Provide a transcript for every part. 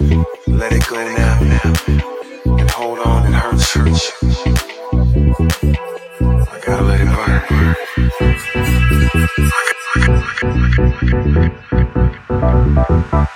Let it go now. And hold on, it hurts. I gotta let it burn. Now.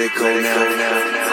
Let it go now. now, now.